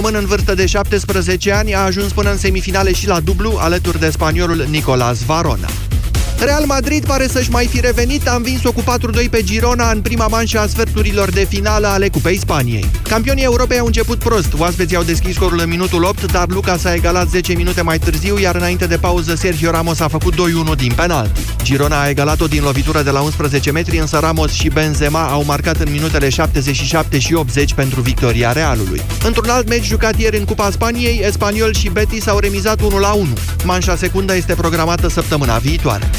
român în vârstă de 17 ani a ajuns până în semifinale și la dublu, alături de spaniolul Nicolas Varona. Real Madrid pare să-și mai fi revenit, a învins-o cu 4-2 pe Girona în prima manșă a sferturilor de finală ale Cupei Spaniei. Campionii Europei au început prost, oaspeții au deschis scorul în minutul 8, dar Lucas a egalat 10 minute mai târziu, iar înainte de pauză Sergio Ramos a făcut 2-1 din penalti. Girona a egalat-o din lovitură de la 11 metri, însă Ramos și Benzema au marcat în minutele 77 și 80 pentru victoria Realului. Într-un alt meci jucat ieri în Cupa Spaniei, Espanyol și Betis au remizat 1-1. Manșa secundă este programată săptămâna viitoare.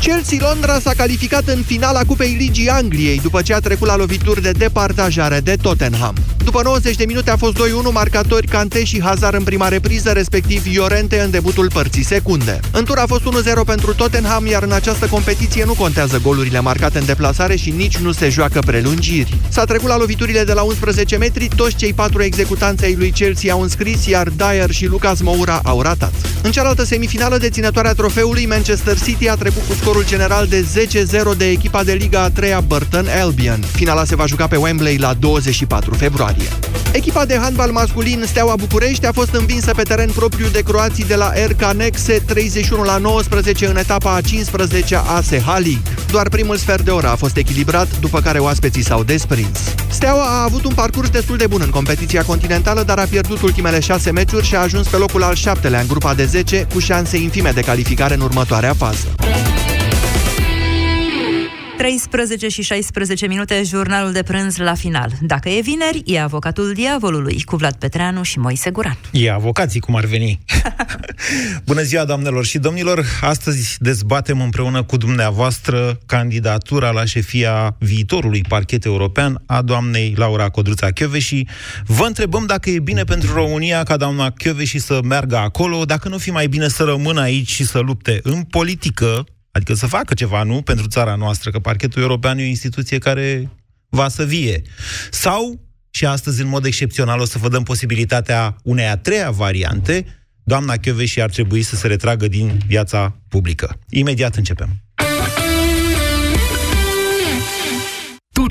Chelsea Londra s-a calificat în finala Cupei Ligii Angliei după ce a trecut la lovituri de departajare de Tottenham. După 90 de minute a fost 2-1 marcatori Cante și Hazard în prima repriză, respectiv Iorente în debutul părții secunde. În tur a fost 1-0 pentru Tottenham, iar în această competiție nu contează golurile marcate în deplasare și nici nu se joacă prelungiri. S-a trecut la loviturile de la 11 metri, toți cei patru executanți ai lui Chelsea au înscris, iar Dyer și Lucas Moura au ratat. În cealaltă semifinală, deținătoarea trofeului, Manchester City a trecut cu scorul general de 10-0 de echipa de Liga a 3-a Burton Albion. Finala se va juca pe Wembley la 24 februarie. Echipa de handbal masculin Steaua București a fost învinsă pe teren propriu de croații de la RK Nexe 31 la 19 în etapa a 15 a SH League. Doar primul sfert de oră a fost echilibrat, după care oaspeții s-au desprins. Steaua a avut un parcurs destul de bun în competiția continentală, dar a pierdut ultimele șase meciuri și a ajuns pe locul al șaptelea în grupa de 10, cu șanse infime de calificare în următoarea fază. 13 și 16 minute, jurnalul de prânz la final. Dacă e vineri, e avocatul diavolului, cu Vlad Petreanu și Moise Guran. E avocații, cum ar veni. Bună ziua, doamnelor și domnilor! Astăzi dezbatem împreună cu dumneavoastră candidatura la șefia viitorului parchet european a doamnei Laura Codruța și Vă întrebăm dacă e bine pentru România ca doamna și să meargă acolo, dacă nu fi mai bine să rămână aici și să lupte în politică, Adică să facă ceva, nu? Pentru țara noastră, că parchetul european e o instituție care va să vie. Sau, și astăzi, în mod excepțional, o să vă dăm posibilitatea unei a treia variante, doamna și ar trebui să se retragă din viața publică. Imediat începem.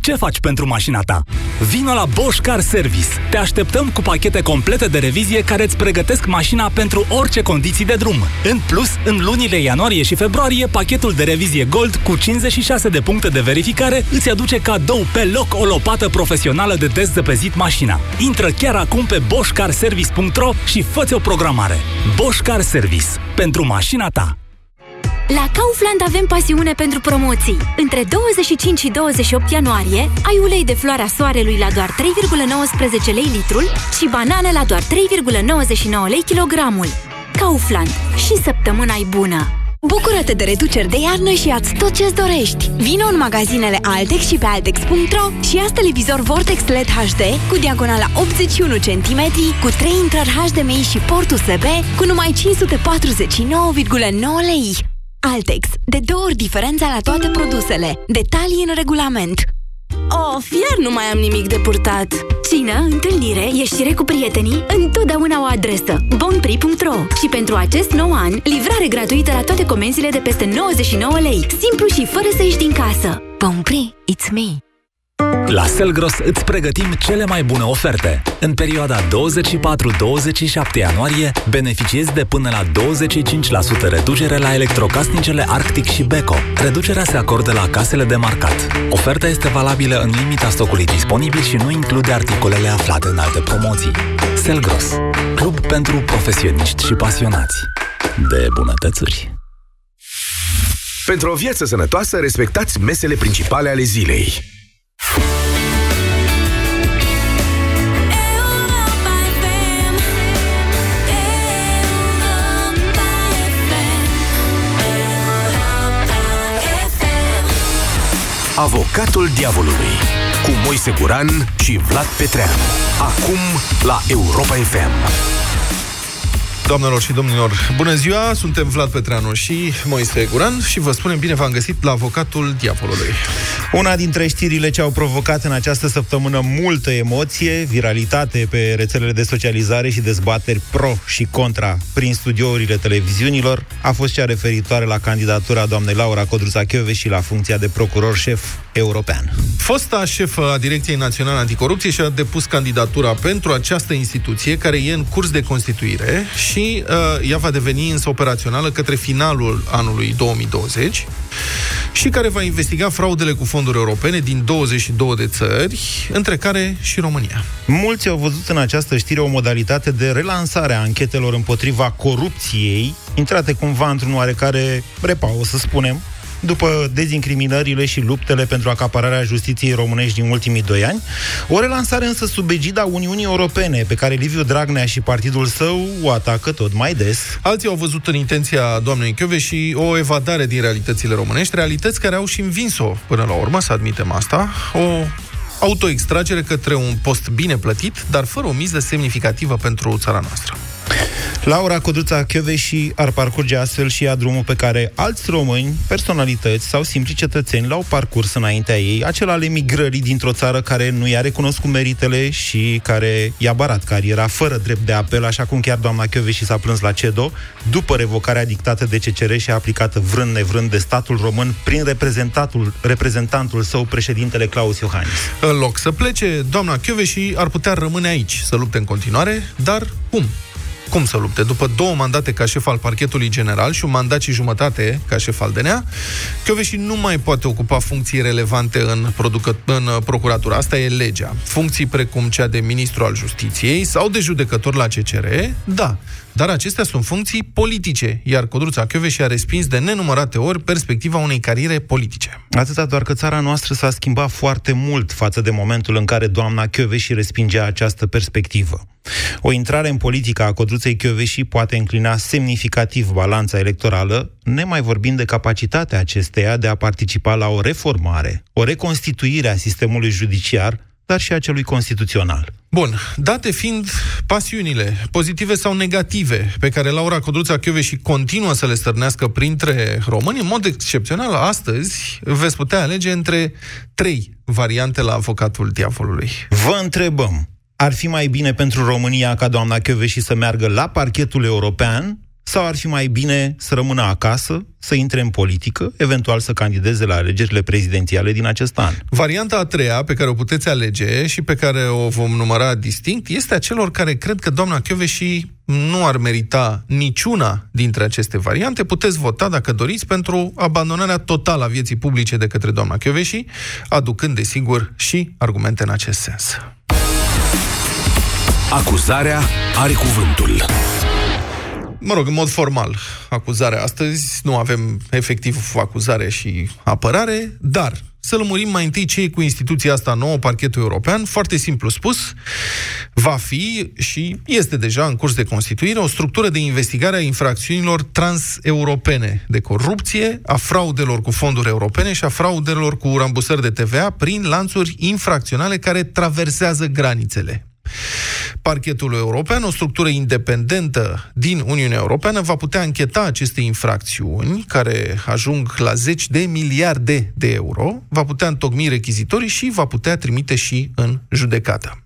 Ce faci pentru mașina ta? Vino la Bosch Car Service. Te așteptăm cu pachete complete de revizie care îți pregătesc mașina pentru orice condiții de drum. În plus, în lunile ianuarie și februarie, pachetul de revizie Gold cu 56 de puncte de verificare îți aduce cadou pe loc o lopată profesională de dezăpezit mașina. Intră chiar acum pe boschcarservice.ro și fă o programare. Bosch Car Service. Pentru mașina ta. La Kaufland avem pasiune pentru promoții. Între 25 și 28 ianuarie ai ulei de floarea soarelui la doar 3,19 lei litrul și banane la doar 3,99 lei kilogramul. Kaufland. Și săptămâna e bună! Bucură-te de reduceri de iarnă și ați tot ce-ți dorești! Vino în magazinele Altex și pe Altex.ro și ia televizor Vortex LED HD cu diagonala 81 cm, cu 3 intrări HDMI și port USB cu numai 549,9 lei. Altex. De două ori diferența la toate produsele. Detalii în regulament. Of, iar nu mai am nimic de purtat. Cină, întâlnire, ieșire cu prietenii, întotdeauna o adresă. bonpri.ro Și pentru acest nou an, livrare gratuită la toate comenzile de peste 99 lei. Simplu și fără să ieși din casă. Bonpri, it's me. La Selgros îți pregătim cele mai bune oferte. În perioada 24-27 ianuarie, beneficiezi de până la 25% reducere la electrocasnicele Arctic și Beko. Reducerea se acordă la casele de marcat. Oferta este valabilă în limita stocului disponibil și nu include articolele aflate în alte promoții. Selgros, club pentru profesioniști și pasionați de bunătățuri. Pentru o viață sănătoasă, respectați mesele principale ale zilei. Avocatul Diavolului cu Moise Guran și Vlad Petreanu. Acum la Europa FM. Doamnelor și domnilor, bună ziua! Suntem Vlad Petreanu și Moise Guran și vă spunem bine v-am găsit la Avocatul Diavolului. Una dintre știrile ce au provocat în această săptămână multă emoție, viralitate pe rețelele de socializare și dezbateri pro și contra prin studiourile televiziunilor a fost cea referitoare la candidatura doamnei Laura Codruța și la funcția de procuror șef european. Fosta șefă a Direcției Naționale Anticorupție și-a depus candidatura pentru această instituție care e în curs de constituire și uh, ea va deveni însă operațională către finalul anului 2020 și care va investiga fraudele cu fonduri europene din 22 de țări, între care și România. Mulți au văzut în această știre o modalitate de relansare a anchetelor împotriva corupției, intrate cumva într-un oarecare repaus, să spunem, după dezincriminările și luptele pentru acapararea justiției românești din ultimii doi ani, o relansare însă sub egida Uniunii Europene, pe care Liviu Dragnea și partidul său o atacă tot mai des. Alții au văzut în intenția doamnei Chiove și o evadare din realitățile românești, realități care au și învins-o până la urmă, să admitem asta, o autoextragere către un post bine plătit, dar fără o miză semnificativă pentru țara noastră. Laura Codruța și ar parcurge astfel și ea drumul pe care alți români, personalități sau simpli cetățeni l-au parcurs înaintea ei, acela al emigrării dintr-o țară care nu i-a recunoscut meritele și care i-a barat cariera fără drept de apel, așa cum chiar doamna și s-a plâns la CEDO, după revocarea dictată de CCR și aplicată vrând nevrând de statul român prin reprezentantul, reprezentantul său, președintele Claus Iohannis. În loc să plece, doamna și ar putea rămâne aici, să lupte în continuare, dar cum? Cum să lupte? După două mandate ca șef al parchetului general și un mandat și jumătate ca șef al DNA, Chioveși nu mai poate ocupa funcții relevante în, producă, în procuratura. Asta e legea. Funcții precum cea de ministru al justiției sau de judecător la CCR, da. Dar acestea sunt funcții politice, iar Codruța și a respins de nenumărate ori perspectiva unei cariere politice. Atâta doar că țara noastră s-a schimbat foarte mult față de momentul în care doamna și respingea această perspectivă. O intrare în politică a Codruței Chioveși poate înclina semnificativ balanța electorală, nemai vorbind de capacitatea acesteia de a participa la o reformare, o reconstituire a sistemului judiciar, dar și a celui constituțional. Bun, date fiind pasiunile, pozitive sau negative, pe care Laura Codruța și continuă să le stârnească printre români, în mod excepțional, astăzi veți putea alege între trei variante la avocatul diavolului. Vă întrebăm, ar fi mai bine pentru România ca doamna și să meargă la parchetul european sau ar fi mai bine să rămână acasă, să intre în politică, eventual să candideze la alegerile prezidențiale din acest an? Varianta a treia, pe care o puteți alege și pe care o vom număra distinct, este a celor care cred că doamna și nu ar merita niciuna dintre aceste variante. Puteți vota, dacă doriți, pentru abandonarea totală a vieții publice de către doamna și aducând, desigur, și argumente în acest sens. Acuzarea are cuvântul. Mă rog, în mod formal, acuzarea astăzi, nu avem efectiv acuzare și apărare, dar să lămurim mai întâi ce e cu instituția asta nouă, parchetul european, foarte simplu spus, va fi și este deja în curs de constituire o structură de investigare a infracțiunilor transeuropene de corupție, a fraudelor cu fonduri europene și a fraudelor cu rambusări de TVA prin lanțuri infracționale care traversează granițele. Parchetul european, o structură independentă din Uniunea Europeană, va putea încheta aceste infracțiuni, care ajung la zeci de miliarde de euro, va putea întocmi rechizitorii și va putea trimite și în judecată.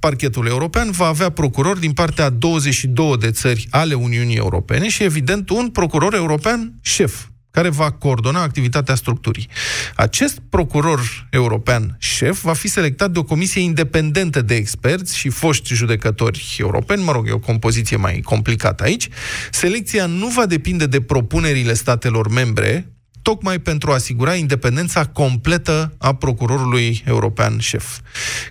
Parchetul european va avea procuror din partea a 22 de țări ale Uniunii Europene și, evident, un procuror european șef, care va coordona activitatea structurii. Acest procuror european șef va fi selectat de o comisie independentă de experți și foști judecători europeni, mă rog, e o compoziție mai complicată aici. Selecția nu va depinde de propunerile statelor membre, tocmai pentru a asigura independența completă a procurorului european șef.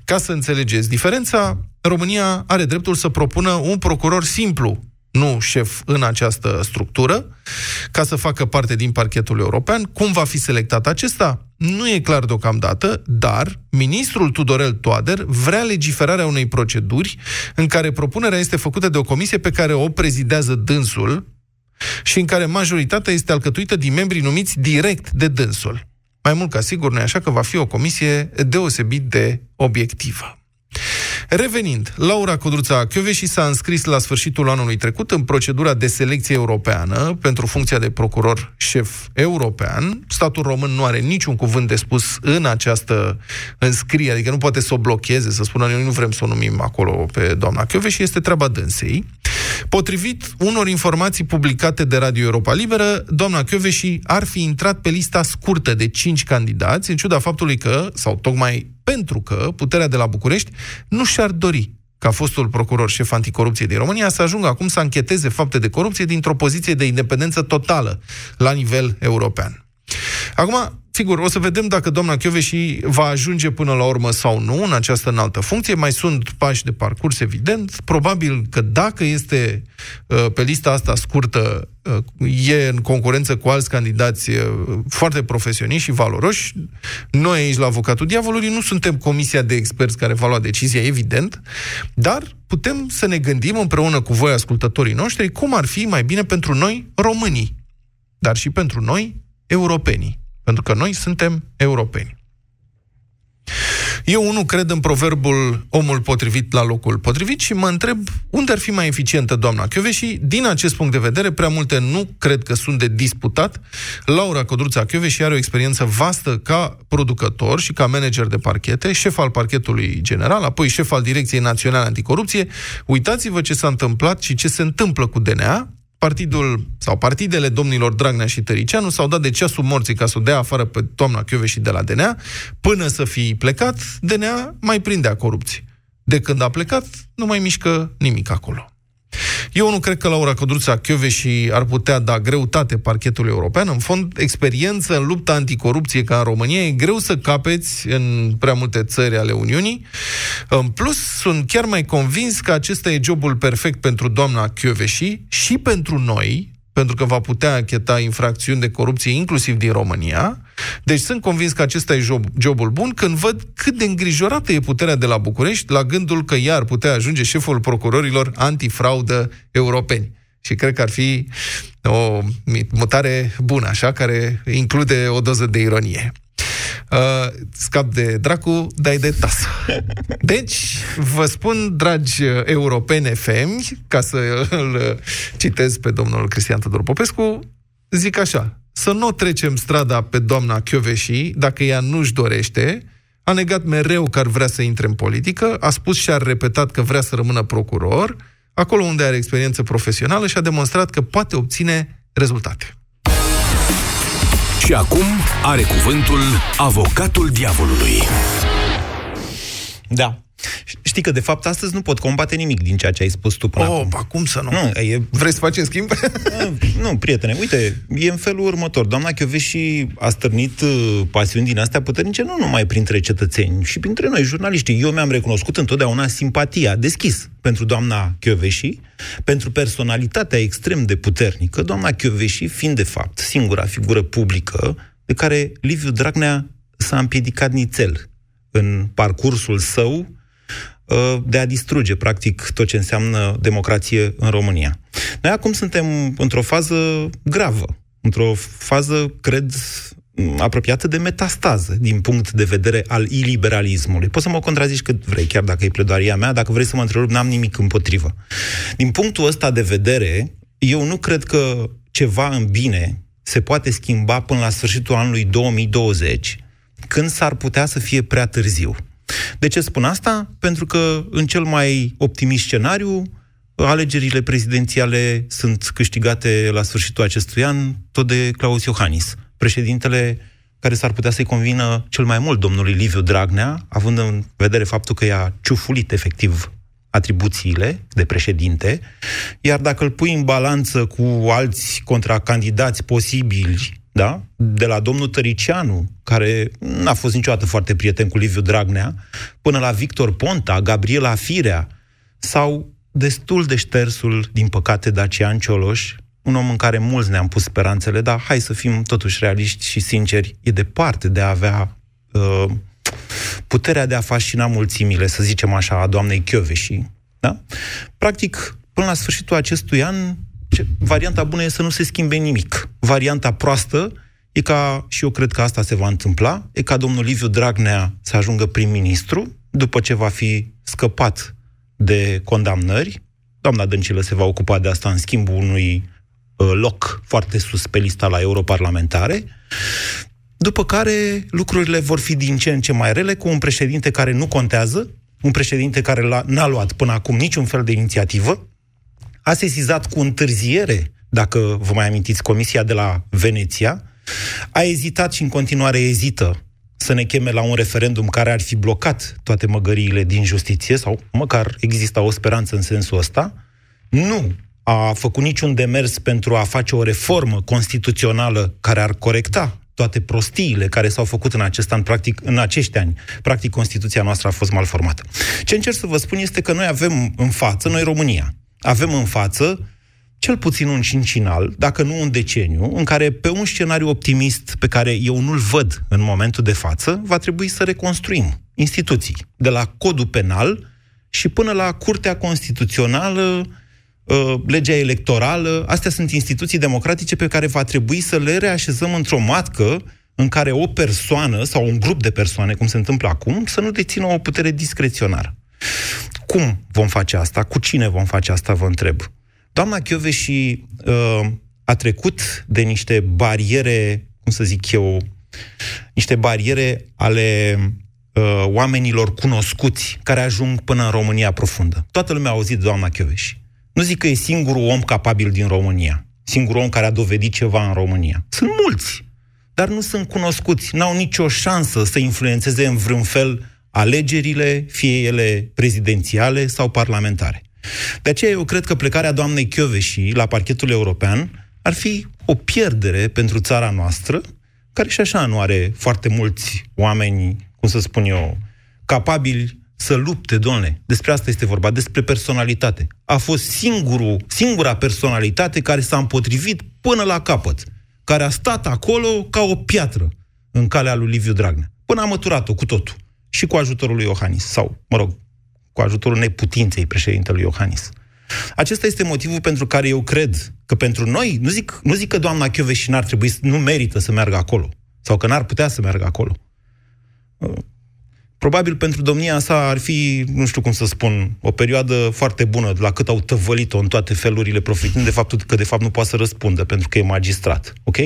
Ca să înțelegeți diferența, România are dreptul să propună un procuror simplu nu șef în această structură, ca să facă parte din parchetul european. Cum va fi selectat acesta? Nu e clar deocamdată, dar ministrul Tudorel Toader vrea legiferarea unei proceduri în care propunerea este făcută de o comisie pe care o prezidează dânsul și în care majoritatea este alcătuită din membrii numiți direct de dânsul. Mai mult ca sigur, nu așa că va fi o comisie deosebit de obiectivă. Revenind, Laura Codruța și s-a înscris la sfârșitul anului trecut în procedura de selecție europeană pentru funcția de procuror șef european. Statul român nu are niciun cuvânt de spus în această înscriere, adică nu poate să o blocheze, să spună noi nu vrem să o numim acolo pe doamna și este treaba dânsei. Potrivit unor informații publicate de Radio Europa Liberă, doamna Chioveși ar fi intrat pe lista scurtă de 5 candidați, în ciuda faptului că, sau tocmai pentru că, puterea de la București nu și-ar dori ca fostul procuror șef anticorupție din România să ajungă acum să ancheteze fapte de corupție dintr-o poziție de independență totală la nivel european. Acum, Sigur, o să vedem dacă doamna și va ajunge până la urmă sau nu în această înaltă funcție. Mai sunt pași de parcurs, evident. Probabil că dacă este uh, pe lista asta scurtă, uh, e în concurență cu alți candidați uh, foarte profesioniști și valoroși. Noi aici, la Avocatul Diavolului, nu suntem comisia de experți care va lua decizia, evident, dar putem să ne gândim împreună cu voi, ascultătorii noștri, cum ar fi mai bine pentru noi românii, dar și pentru noi europenii. Pentru că noi suntem europeni. Eu nu cred în proverbul omul potrivit la locul potrivit și mă întreb unde ar fi mai eficientă doamna și din acest punct de vedere, prea multe nu cred că sunt de disputat. Laura Codruța și are o experiență vastă ca producător și ca manager de parchete, șef al parchetului general, apoi șef al Direcției Naționale Anticorupție. Uitați-vă ce s-a întâmplat și ce se întâmplă cu DNA partidul sau partidele domnilor Dragnea și Tăricianu s-au dat de ceasul morții ca să o dea afară pe toamna și de la DNA, până să fi plecat, DNA mai prindea corupție. De când a plecat, nu mai mișcă nimic acolo. Eu nu cred că Laura Codruța și ar putea da greutate parchetului european. În fond, experiență în lupta anticorupție ca în România e greu să capeți în prea multe țări ale Uniunii. În plus, sunt chiar mai convins că acesta e jobul perfect pentru doamna Chioveși și pentru noi, pentru că va putea acheta infracțiuni de corupție inclusiv din România. Deci sunt convins că acesta e job, jobul bun când văd cât de îngrijorată e puterea de la București la gândul că ea ar putea ajunge șeful procurorilor antifraudă europeni. Și cred că ar fi o mutare bună, așa, care include o doză de ironie uh, scap de dracu, dai de tasă. Deci, vă spun, dragi europene femi, ca să îl citez pe domnul Cristian Tudor Popescu, zic așa, să nu trecem strada pe doamna Chioveși, dacă ea nu-și dorește, a negat mereu că ar vrea să intre în politică, a spus și a repetat că vrea să rămână procuror, acolo unde are experiență profesională și a demonstrat că poate obține rezultate. Și acum are cuvântul avocatul diavolului. Da. Știi că, de fapt, astăzi nu pot combate nimic din ceea ce ai spus tu până oh, acum. cum să nu? nu e... Vrei să facem schimb? nu, prietene, uite, e în felul următor. Doamna și a stârnit uh, pasiuni din astea puternice nu numai printre cetățeni, și printre noi, jurnaliștii. Eu mi-am recunoscut întotdeauna simpatia, deschis, pentru doamna și pentru personalitatea extrem de puternică, doamna și fiind, de fapt, singura figură publică de care Liviu Dragnea s-a împiedicat nițel în parcursul său Uh, de a distruge, practic, tot ce înseamnă democrație în România. Noi acum suntem într-o fază gravă, într-o fază, cred, apropiată de metastază din punct de vedere al iliberalismului. Poți să mă contrazici cât vrei, chiar dacă e pledoaria mea, dacă vrei să mă întrerup, n-am nimic împotrivă. Din punctul ăsta de vedere, eu nu cred că ceva în bine se poate schimba până la sfârșitul anului 2020, când s-ar putea să fie prea târziu. De ce spun asta? Pentru că, în cel mai optimist scenariu, alegerile prezidențiale sunt câștigate la sfârșitul acestui an tot de Claus Iohannis, președintele care s-ar putea să-i convină cel mai mult domnului Liviu Dragnea, având în vedere faptul că i-a ciufulit efectiv atribuțiile de președinte, iar dacă îl pui în balanță cu alți contracandidați posibili da? de la domnul Tăricianu, care n-a fost niciodată foarte prieten cu Liviu Dragnea, până la Victor Ponta, Gabriela Firea, sau destul de ștersul, din păcate, Dacian Cioloș, un om în care mulți ne-am pus speranțele, dar hai să fim totuși realiști și sinceri, e departe de a avea uh, puterea de a fascina mulțimile, să zicem așa, a doamnei Chioveși. Da? Practic, până la sfârșitul acestui an, ce, varianta bună e să nu se schimbe nimic. Varianta proastă e ca, și eu cred că asta se va întâmpla, e ca domnul Liviu Dragnea să ajungă prim-ministru, după ce va fi scăpat de condamnări. Doamna Dăncilă se va ocupa de asta în schimbul unui uh, loc foarte sus pe lista la europarlamentare. După care lucrurile vor fi din ce în ce mai rele, cu un președinte care nu contează, un președinte care n-a luat până acum niciun fel de inițiativă, a sesizat cu întârziere, dacă vă mai amintiți, Comisia de la Veneția, a ezitat și în continuare ezită să ne cheme la un referendum care ar fi blocat toate măgăriile din justiție, sau măcar exista o speranță în sensul ăsta, nu a făcut niciun demers pentru a face o reformă constituțională care ar corecta toate prostiile care s-au făcut în acest an, practic, în acești ani. Practic, Constituția noastră a fost mal formată. Ce încerc să vă spun este că noi avem în față, noi România, avem în față cel puțin un cincinal, dacă nu un deceniu, în care pe un scenariu optimist pe care eu nu-l văd în momentul de față, va trebui să reconstruim instituții, de la codul penal și până la Curtea Constituțională, uh, legea electorală, astea sunt instituții democratice pe care va trebui să le reașezăm într-o matcă în care o persoană sau un grup de persoane, cum se întâmplă acum, să nu dețină o putere discreționară. Cum vom face asta? Cu cine vom face asta, vă întreb. Doamna Chioveși uh, a trecut de niște bariere, cum să zic eu, niște bariere ale uh, oamenilor cunoscuți care ajung până în România profundă. Toată lumea a auzit doamna Chioveși. Nu zic că e singurul om capabil din România, singurul om care a dovedit ceva în România. Sunt mulți, dar nu sunt cunoscuți, n-au nicio șansă să influențeze în vreun fel alegerile, fie ele prezidențiale sau parlamentare. De aceea eu cred că plecarea doamnei Chioveși la parchetul european ar fi o pierdere pentru țara noastră, care și așa nu are foarte mulți oameni, cum să spun eu, capabili să lupte, domnule. Despre asta este vorba, despre personalitate. A fost singurul, singura personalitate care s-a împotrivit până la capăt, care a stat acolo ca o piatră în calea lui Liviu Dragnea. Până a măturat-o cu totul. Și cu ajutorul lui Iohannis. Sau, mă rog, cu ajutorul neputinței președintelui Iohannis. Acesta este motivul pentru care eu cred că pentru noi, nu zic, nu zic că doamna Chioveși n-ar trebui, nu merită să meargă acolo, sau că n-ar putea să meargă acolo. Uh, probabil pentru domnia sa ar fi, nu știu cum să spun, o perioadă foarte bună, la cât au tăvălit-o în toate felurile, profitând de faptul că de fapt nu poate să răspundă, pentru că e magistrat. Ok?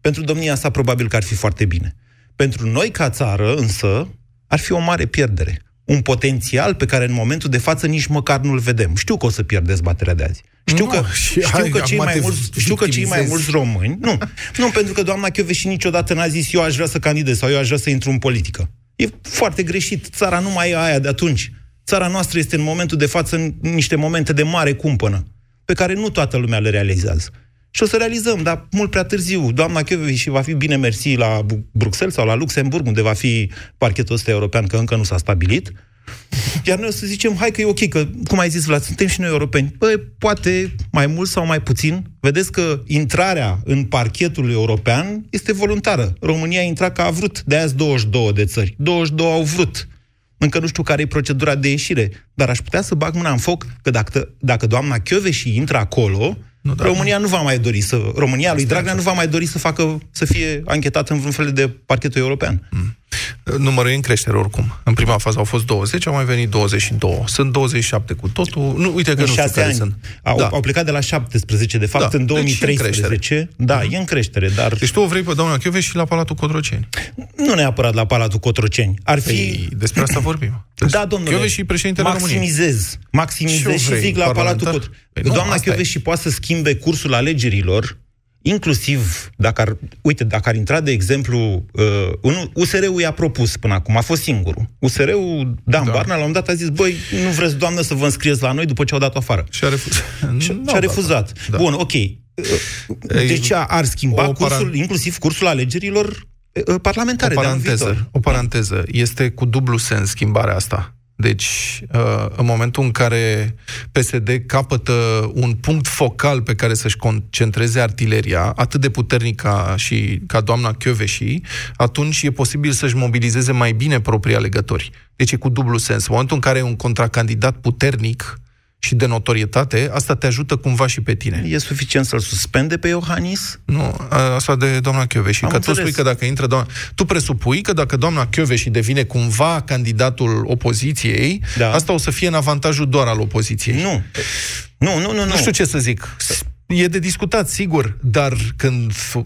Pentru domnia sa probabil că ar fi foarte bine. Pentru noi ca țară, însă, ar fi o mare pierdere un potențial pe care în momentul de față nici măcar nu-l vedem. Știu că o să pierd dezbaterea de azi. Știu nu, că, știu hai, că, cei mai mulți, știu că cei mai mulți români... Nu, nu, pentru că doamna și niciodată n-a zis eu aș vrea să candidez sau eu aș vrea să intru în politică. E foarte greșit. Țara nu mai e aia de atunci. Țara noastră este în momentul de față în niște momente de mare cumpănă, pe care nu toată lumea le realizează. Și o să realizăm, dar mult prea târziu. Doamna și va fi bine mersi la Bruxelles sau la Luxemburg, unde va fi parchetul ăsta european, că încă nu s-a stabilit. Iar noi o să zicem, hai că e ok, că, cum ai zis, Vlad, suntem și noi europeni. Păi, poate mai mult sau mai puțin. Vedeți că intrarea în parchetul european este voluntară. România a intrat ca a vrut. De azi 22 de țări. 22 au vrut. Încă nu știu care e procedura de ieșire. Dar aș putea să bag mâna în foc că dacă, dacă doamna și intră acolo, nu, da, România nu va mai dori să... România lui Dragnea nu va mai dori să facă, să fie anchetată în vreun fel de parchetul european. Mm. Numărul e în creștere oricum. În prima fază au fost 20, au mai venit 22. Sunt 27 cu totul. Nu, uite că în nu știu care ani. sunt. Au, da. au plecat de la 17, de fapt, da. în 2013. Deci în da, mm-hmm. e în creștere, dar... Deci tu o vrei pe doamna Chioveș și la Palatul Cotroceni. Nu neapărat la Palatul Cotroceni. Ar fi... Păi, despre asta vorbim. Deci, da, domnule. Chioveș și președintele maximizez, României. Maximizez și zic la Palatul Cotroceni. Păi doamna Chioveș și poate să schimbe cursul alegerilor inclusiv dacă ar, uite, dacă ar intra, de exemplu, uh, USR-ul i-a propus până acum, a fost singurul. USR-ul, Dan da. Barna, la un moment dat a zis, băi, nu vreți, doamnă, să vă înscrieți la noi după ce au dat afară. Și a refuzat. Și, a refuzat. Da. Bun, ok. Deci ar schimba o cursul, paran... inclusiv cursul alegerilor uh, parlamentare o paranteză, O paranteză. Este cu dublu sens schimbarea asta. Deci, uh, în momentul în care PSD capătă un punct focal pe care să-și concentreze artileria, atât de puternic ca, și, ca doamna Chioveși, atunci e posibil să-și mobilizeze mai bine proprii alegători. Deci e cu dublu sens. În momentul în care e un contracandidat puternic, și de notorietate, asta te ajută cumva și pe tine. E suficient să-l suspende pe Iohannis? Nu, asta de doamna și Că tu spui că dacă intră doamna... Tu presupui că dacă doamna și devine cumva candidatul opoziției, da. asta o să fie în avantajul doar al opoziției. Nu. Nu, nu, nu, nu. Nu știu ce să zic E de discutat, sigur, dar când uh,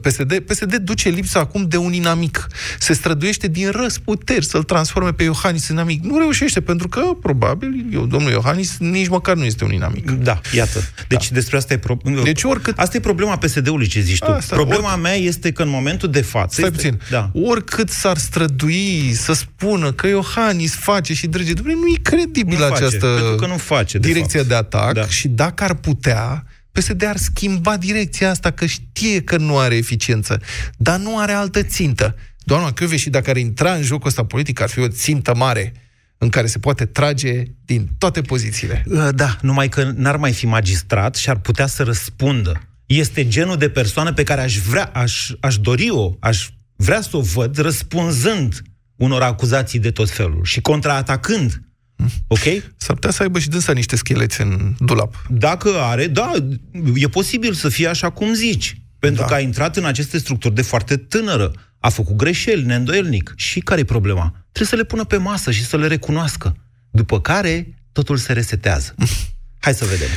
PSD, PSD duce lipsa acum de un inamic, se străduiește din răsputeri să-l transforme pe Iohannis în inamic. Nu reușește, pentru că, probabil, eu, domnul Iohannis nici măcar nu este un inamic. Da, iată. Deci da. despre asta e pro... Deci oricât... Asta e problema PSD-ului, ce zici tu. Asta, Problema oricât... mea este că în momentul de față... Stai este... puțin. Da. Oricât s-ar strădui să spună că Iohannis face și drăge, nu e credibil Nu face, această pentru că nu face, de direcție fapt. de atac Da. și dacă ar putea, PSD ar schimba direcția asta, că știe că nu are eficiență, dar nu are altă țintă. Doamna și dacă ar intra în jocul ăsta politic, ar fi o țintă mare în care se poate trage din toate pozițiile. Uh, Da, numai că n-ar mai fi magistrat și ar putea să răspundă. Este genul de persoană pe care aș vrea, aș, aș dori-o, aș vrea să o văd răspunzând unor acuzații de tot felul și contraatacând. Ok? S-ar putea să aibă și dânsa niște scheleți în dulap. Dacă are, da, e posibil să fie așa cum zici. Pentru Da. că a intrat în aceste structuri de foarte tânără. A făcut greșeli, neîndoielnic. Și care e problema? Trebuie să le pună pe masă și să le recunoască. După care, totul se resetează. Hai să vedem.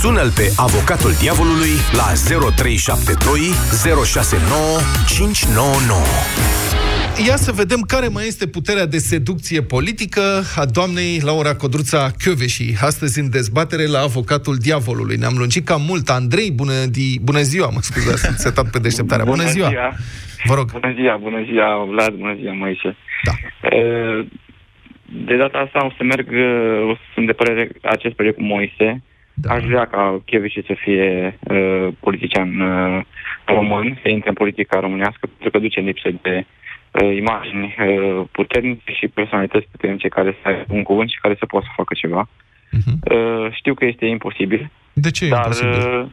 Sună-l pe avocatul diavolului la 0372 069 599. Ia să vedem care mai este puterea de seducție politică a doamnei Laura Codruța Chioveși. Astăzi în dezbatere la avocatul diavolului. Ne-am lungit cam mult. Andrei, bună, di... bună ziua, mă scuzați, sunt setat pe deșteptarea. Bună, ziua! Vă rog. Bună ziua, bună ziua, Vlad, bună ziua, Moise. Da. E, De data asta o să merg, e, o să sunt de părere acest proiect cu Moise. Da. Aș vrea ca Chievici să fie uh, politician uh, român, să intre în politica românească, pentru că duce lipsă de uh, imagini uh, puternice și personalități puternice care să aibă un cuvânt și care să poată să facă ceva. Mhm. Uh, știu că este imposibil, De ce e dar imposibil? uh,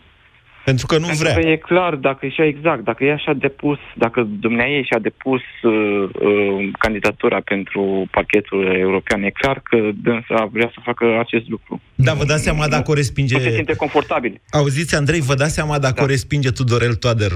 Pentru că nu pentru vrea. că e clar, dacă e așa exact, dacă e așa depus, dacă dumneavoastră și-a depus uh, uh, candidatura pentru parchetul european, e clar că dânsa vrea să facă acest lucru. Da, vă dați seama dacă o respinge... Nu se simte confortabil. Auziți, Andrei, vă dați seama dacă Da. o respinge Tudorel Toader.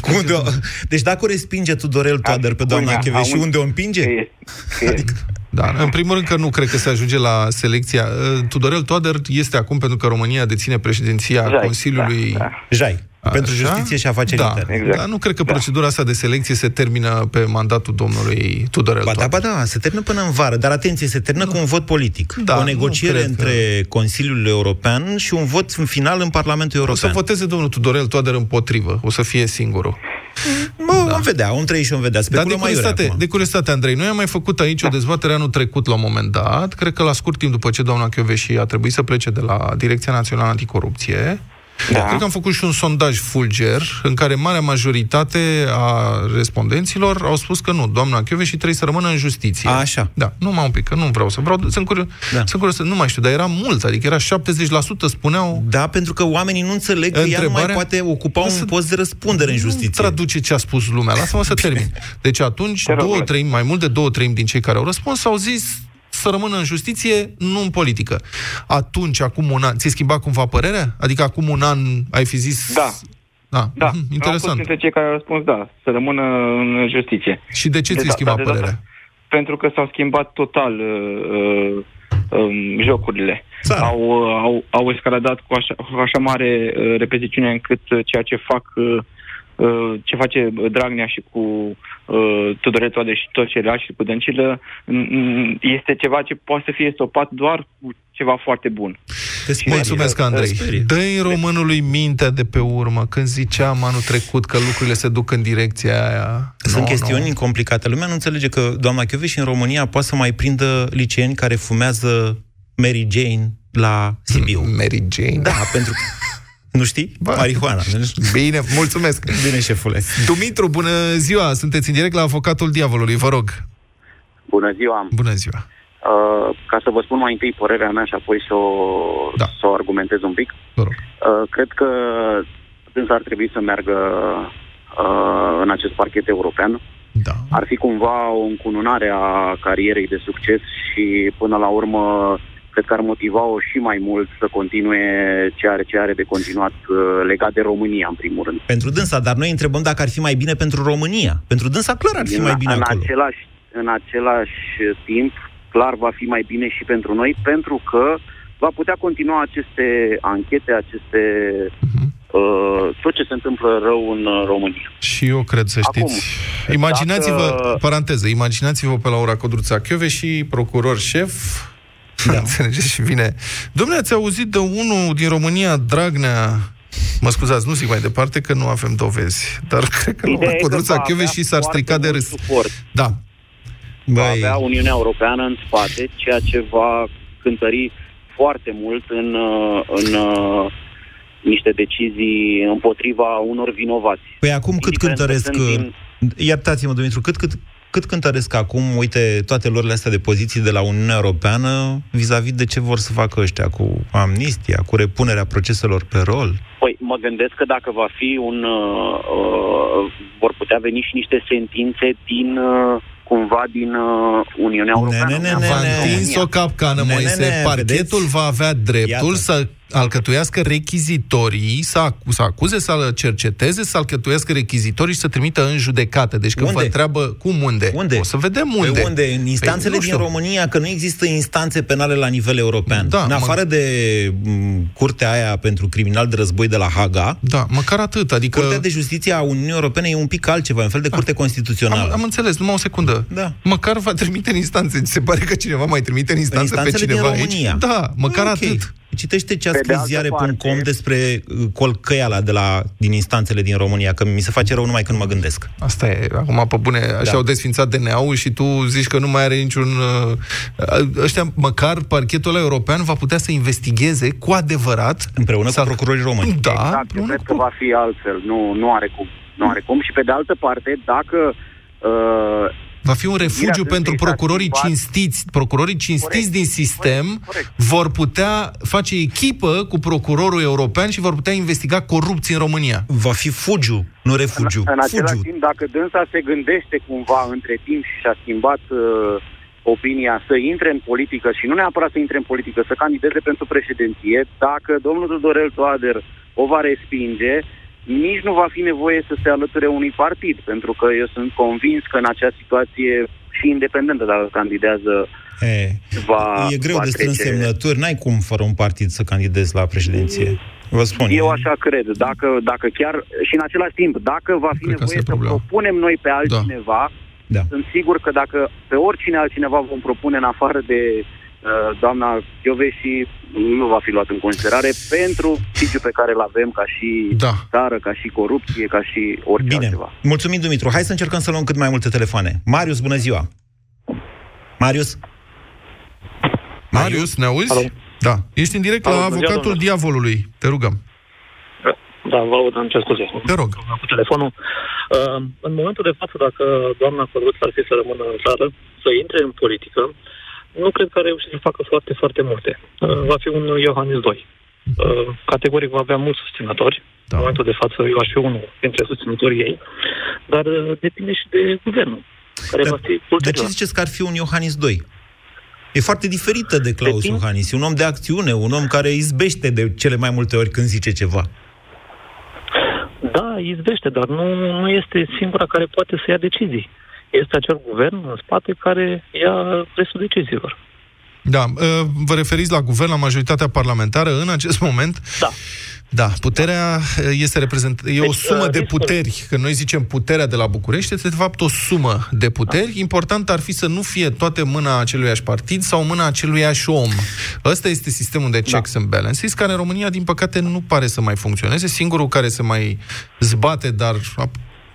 Cum de o... Deci dacă o respinge Tudorel Toader pe doamna Culmea, Cheve și auzi unde o împinge? Că e, că e, Da, în primul rând că nu cred că se ajunge la selecția. Uh, Tudorel Toader este acum pentru că România deține președinția Jai, Consiliului da, da. Jai. Pentru Așa? justiție și afaceri da, interne. Exact. Dar nu cred că Da. procedura asta de selecție se termină pe mandatul domnului Tudorel Ba da, Toader. ba da, se termină până în vară, dar atenție, se termină cu un vot politic. Da, o nu negociere cred între Consiliul European și un vot în final în Parlamentul O să European. voteze domnul Tudorel Toader împotrivă. O să fie singurul. Mă, vom vedea, un trei și vom vedea. Dar de Speculăm mai curiozitate, acum. de curiozitate, Andrei, noi am mai făcut aici o dezbatere anul trecut la un moment dat, cred că la scurt timp după ce doamna Chioveși a trebuit să plece de la Direcția Națională Anticorupție, Da. Cred că am făcut și un sondaj fulger în care marea majoritate a respondenților au spus că nu, doamna și trebuie să rămână în justiție. A, așa. Da, numai un pic, că nu vreau să vreau, sunt curios, Da. sunt curios, nu mai știu, dar era mulți, adică era 70% spuneau Da, pentru că oamenii nu înțeleg că ea nu mai Întrebarea- poate ocupa un Lasă- post de răspundere în Nu justiție. traduce ce a spus lumea. Lasă-mă să termin. Deci atunci, Te rog, două Vlad. treimi, mai mult de două treimi din cei care au răspuns au zis să rămână în justiție, nu în politică. Atunci, acum un an, ți-ai schimbat cumva părerea? Adică acum un an ai fi zis... Da. Da, Da, mhm, am fost interesant. dintre cei care au răspuns da, să rămână în justiție. Și de ce De ți-ai da- schimbat de data- părerea? Pentru că s-au schimbat total uh, uh, um, jocurile. Țara. Au, uh, au, au escaladat cu așa, cu așa mare uh, repetițiune încât uh, ceea ce fac uh, uh, ce face uh, Dragnea și cu uh, Tudorel Toader și toți ceilalți și cu Dăncilă mm, mm, este ceva ce poate să fie stopat doar cu ceva foarte bun. Te sperie. Mulțumesc, Te Andrei. sperie. Dă-i românului mintea de pe urmă când ziceam anul trecut că lucrurile se duc în direcția aia. Sunt Nu, chestiuni nu. complicate. Lumea nu înțelege că doamna și în România poate să mai prindă liceeni care fumează Mary Jane la Sibiu. Mary Jane. Da, pentru că... Nu știi? Ba. Marihuana. Bine, mulțumesc. Bine, șefule. Dumitru, bună ziua! Sunteți în direct la Avocatul Diavolului, vă rog. Bună ziua! Bună ziua! Uh, ca să vă spun mai întâi părerea mea și apoi să o, Da. să o argumentez un pic. Vă rog. Uh, cred că dânsa ar trebui să meargă uh, în acest parchet european. Da. Ar fi cumva o încununare a carierei de succes și până la urmă cred că ar motiva-o și mai mult să continue ce are, ce are de continuat uh, legat de România, în primul rând. Pentru dânsa, dar noi întrebăm dacă ar fi mai bine pentru România. Pentru dânsa clar ar fi în, mai bine în acolo. Același, în același timp, clar va fi mai bine și pentru noi, pentru că va putea continua aceste anchete, aceste Mhm. uh, tot ce se întâmplă rău în uh, România. Și eu cred să știți. Acum, imaginați-vă, dacă- paranteză, imaginați-vă pe Laura Codruța Chiove și procuror șef, da. înțelegeți, și vine. Domnule, ați auzit de unul din România, Dragnea, Mă scuzați, nu zic mai departe că nu avem dovezi, dar cred că Ideea Laura e că Codruța va Chioveș avea și s-ar foarte strica de mult râs. Suport. Da. Va avea Uniunea Europeană în spate, ceea ce va cântări foarte mult în, uh, în uh, niște decizii împotriva unor vinovați. Păi acum cât Indiferent că cântăresc... sunt din- Iertați-mă, Dumitru, cât, cât, cât cântăresc acum, uite, toate lorile astea de poziții de la Uniunea Europeană vis-a-vis de ce vor să facă ăștia cu amnistia, cu repunerea proceselor pe rol? Păi mă gândesc că dacă va fi un... Uh, uh, vor putea veni și niște sentințe din... Uh, cumva din uh, Uniunea Europeană. Va întins o capcană, Ne, ne, Moise. ne, Parchetul vedeți? va avea dreptul Iată. să alcătuiască rechizitorii, să, acu- să acuze, să cerceteze, să alcătuiască rechizitorii și să trimită în judecată. Deci când Unde? vă întreabă cum unde, Unde? o să vedem Pe unde. unde? În instanțele Păi, nu din știu. România, că nu există instanțe penale la nivel european. Da, în mă- afară de m, curtea aia pentru criminal de război de la Haga, Da, măcar atât. Adică... Curtea de Justiție a Uniunii Europene e un pic altceva, e un fel de curte constituțională. Am, am înțeles, numai o secundă. Da. Măcar va trimite în instanțe. Ți se pare că cineva mai trimite în instanță pe instanțele cineva din aici? România. Da, măcar Ok. atât. Citește ce a Pe de scris altă ziare.com parte- despre uh, colcăiala de la, din instanțele din România, că mi se face rău numai când mă gândesc. Asta e, acum pe bune, așa Da. au desfințat DNA-ul și tu zici că nu mai are niciun... Uh, ăștia, măcar parchetul ăla european va putea să investigheze cu adevărat... Împreună Sau- cu procurorii români. Da, Exact, eu împreună cred cu... că va fi altfel. Nu, nu are cum. Nu are cum. Și pe de altă parte, dacă uh, Va fi un refugiu Iată, pentru s-a procurorii schimbat. cinstiți. Procurorii cinstiți Corect. din sistem Corect, corect. vor putea face echipă cu procurorul european și vor putea investiga corupții în România. Va fi fugiu, nu refugiu. în, în același fugiu. timp, dacă dânsa se gândește cumva între timp și și-a schimbat uh, opinia să intre în politică și nu neapărat să intre în politică, să candideze pentru președinție, dacă domnul Tudorel Toader o va respinge, nici nu va fi nevoie să se alăture unui partid, pentru că eu sunt convins că în acea situație și independentă dacă candidează E, va e greu va de strâns trece- semnături, n-ai cum fără un partid să candidezi la președinție. Vă spun. Eu e- așa cred. Dacă, dacă chiar, și în același timp, dacă va fi Cred că asta nevoie e să problema. propunem noi pe altcineva, Da. sunt sigur că dacă pe oricine altcineva vom propune în afară de uh, doamna Chioveși, nu va fi luat în considerare pentru sitiul pe care îl avem ca și Da. țară, ca și corupție, ca și orice Bine. altceva. Mulțumim, Dumitru. Hai să încercăm să luăm cât mai multe telefoane. Marius, bună ziua! Marius? Marius, ne auzi? Alo. Da. Ești în direct Alo, la bună ziua, avocatul domnule. diavolului. Te rugăm. Da, vă aud, am cer scuze. Te rog. Cu telefonul. Uh, în momentul de față, dacă doamna Căruț ar fi să rămână în țară, să intre în politică, nu cred că a reușit să facă foarte, foarte multe. Uh, va fi un Iohannis 2. Uh, categoric va avea mulți susținători. Da. În momentul de față, eu aș fi unul dintre susținătorii ei. Dar uh, depinde și de guvernul, care Dar va fi De ce ulterior. ziceți că ar fi un Iohannis 2? E foarte diferită de Claus Depinde- Iohannis. E un om de acțiune, un om care izbește de cele mai multe ori când zice ceva. Da, izbește, dar nu, nu este singura care poate să ia decizii. Este acel guvern în spate care ia restul deciziilor. Da, uh, vă referiți la guvern, la majoritatea parlamentară în acest moment? Da. Da, puterea uh, este reprezent... E o Deci, sumă uh, de riscul- puteri. Când noi zicem puterea de la București, este de fapt o sumă de puteri. Important ar fi să nu fie toate mâna aceluiași partid sau mâna aceluiași om. Ăsta este sistemul de checks and balances, care în România, din păcate, nu pare să mai funcționeze. Singurul care se mai zbate, dar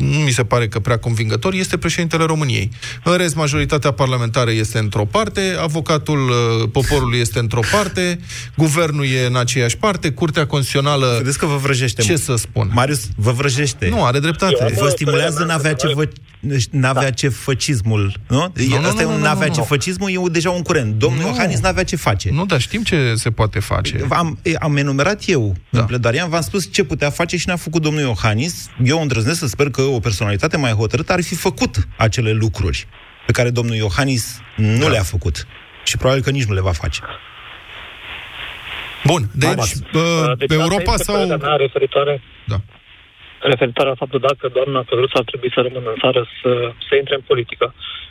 nu mi se pare că prea convingător, este președintele României. În rest, majoritatea parlamentară este într-o parte, avocatul uh, poporului este într-o parte, guvernul e în aceeași parte, Curtea Constituțională... Vedeți că vă vrăjește. Ce mă. să spun? Marius, vă vrăjește. Nu, are dreptate. Eu- Vă stimulează n-avea ce, vă, n-avea ce făcismul, nu? Nu, nu, Asta nu, e un nu, n-avea nu, ce nu. făcismul, e deja un curent. Domnul Nu. Iohannis n-avea ce face. Nu, dar știm ce se poate face. Am, am enumerat eu Da. în pledarian, v-am spus ce putea face și ne-a făcut domnul Iohannis. Eu îndrăznesc să sper că o personalitate mai hotărâtă ar fi făcut acele lucruri pe care domnul Iohannis nu Da. le-a făcut. Și probabil că nici nu le va face. Bun, deci, Max. uh, Deci pe asta Europa este sau... părerea mea referitoare, Da. referitoare la faptul dacă doamna Căruț ar trebui să rămână în țară să, să intre în politică.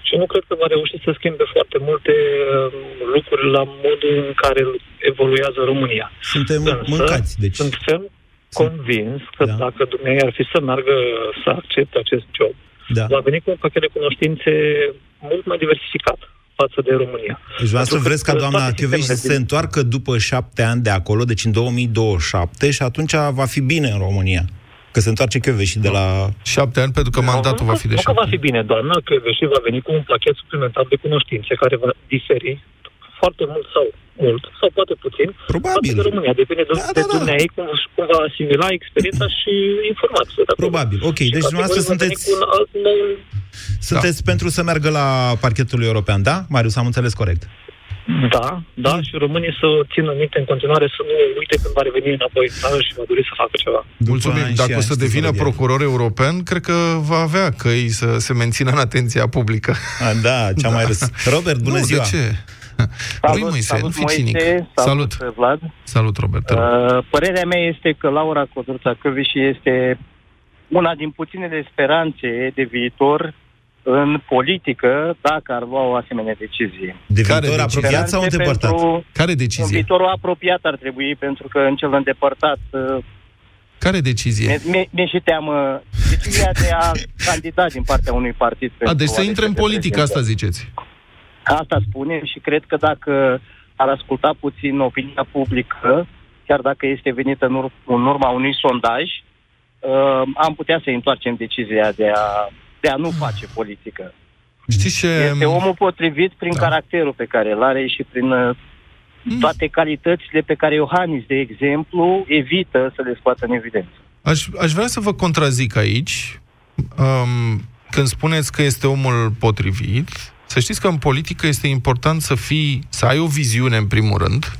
Și nu cred că va reuși să schimbe foarte multe uh, lucruri la modul în care evoluează România. Suntem Însă, mâncați, deci... Sunt ferm convins că Da. dacă dumneavoastră ar fi să meargă să accepte acest job, Da. va veni cu un pachet de cunoștințe mult mai diversificat față de România. Deci vreau să Pentru că vreți ca doamna toate Chioveși să sistemele se întoarcă după șapte ani de acolo, deci în 2027, și atunci va fi bine în România. Că se întoarce Chioveși de la... Șapte ani, pentru că mandatul Nu, va fi de nu că va șapte fi bine, doamna Căveși va veni cu un pachet suplimentar de cunoștințe care va diferi foarte mult sau mult, sau poate puțin, Probabil. față de România. Depinde de, Da, de da, da. dumneai cum, cum va asimila experiența și informația. de acolo. Probabil. Ok, Și deci dumneavoastră categoric va veni sunteți- Cu un alt nou... Sunteți pentru să meargă la parchetul european, da? Marius, am înțeles corect. Da, da, și românii să țină minte în continuare să nu uite când va reveni înapoi în țară și va dori să facă ceva. Mulțumim. ani și Dacă o ani să știți devină să vă procuror european, cred că va avea căi să se mențină în atenția publică. A, da, ce-am mai râs. Robert, bună nu, ziua! de ce? Lui Moise, nu fi cinic. Salut. Vlad. Salut, Robert. te rog. Uh, părerea mea este că Laura Codruța Căveși este una din puținele speranțe de viitor în politică dacă ar lua o asemenea decizie. De Care viitor decizie? apropiat sau Speranțe îndepărtat? pentru- Care În decizie? viitorul apropiat ar trebui, pentru că în cel îndepărtat uh, Care decizie? mi- mi- mi-e și teamă decizia de a candida din partea unui partid. A, pentru deci să alegeri intre în de politică, președinte. asta ziceți. Asta spunem și cred că dacă ar asculta puțin opinia publică, chiar dacă este venită în, ur- în urma unui sondaj, uh, am putea să întoarcem decizia de a, de a nu face politică. Știți ce... Este omul potrivit prin Da. caracterul pe care îl are și prin uh, toate calitățile pe care Iohannis, de exemplu, evită să le scoată în evidență. Aș, aș vrea să vă contrazic aici, um, când spuneți că este omul potrivit, să știți că în politică este important să fii, să ai o viziune în primul rând,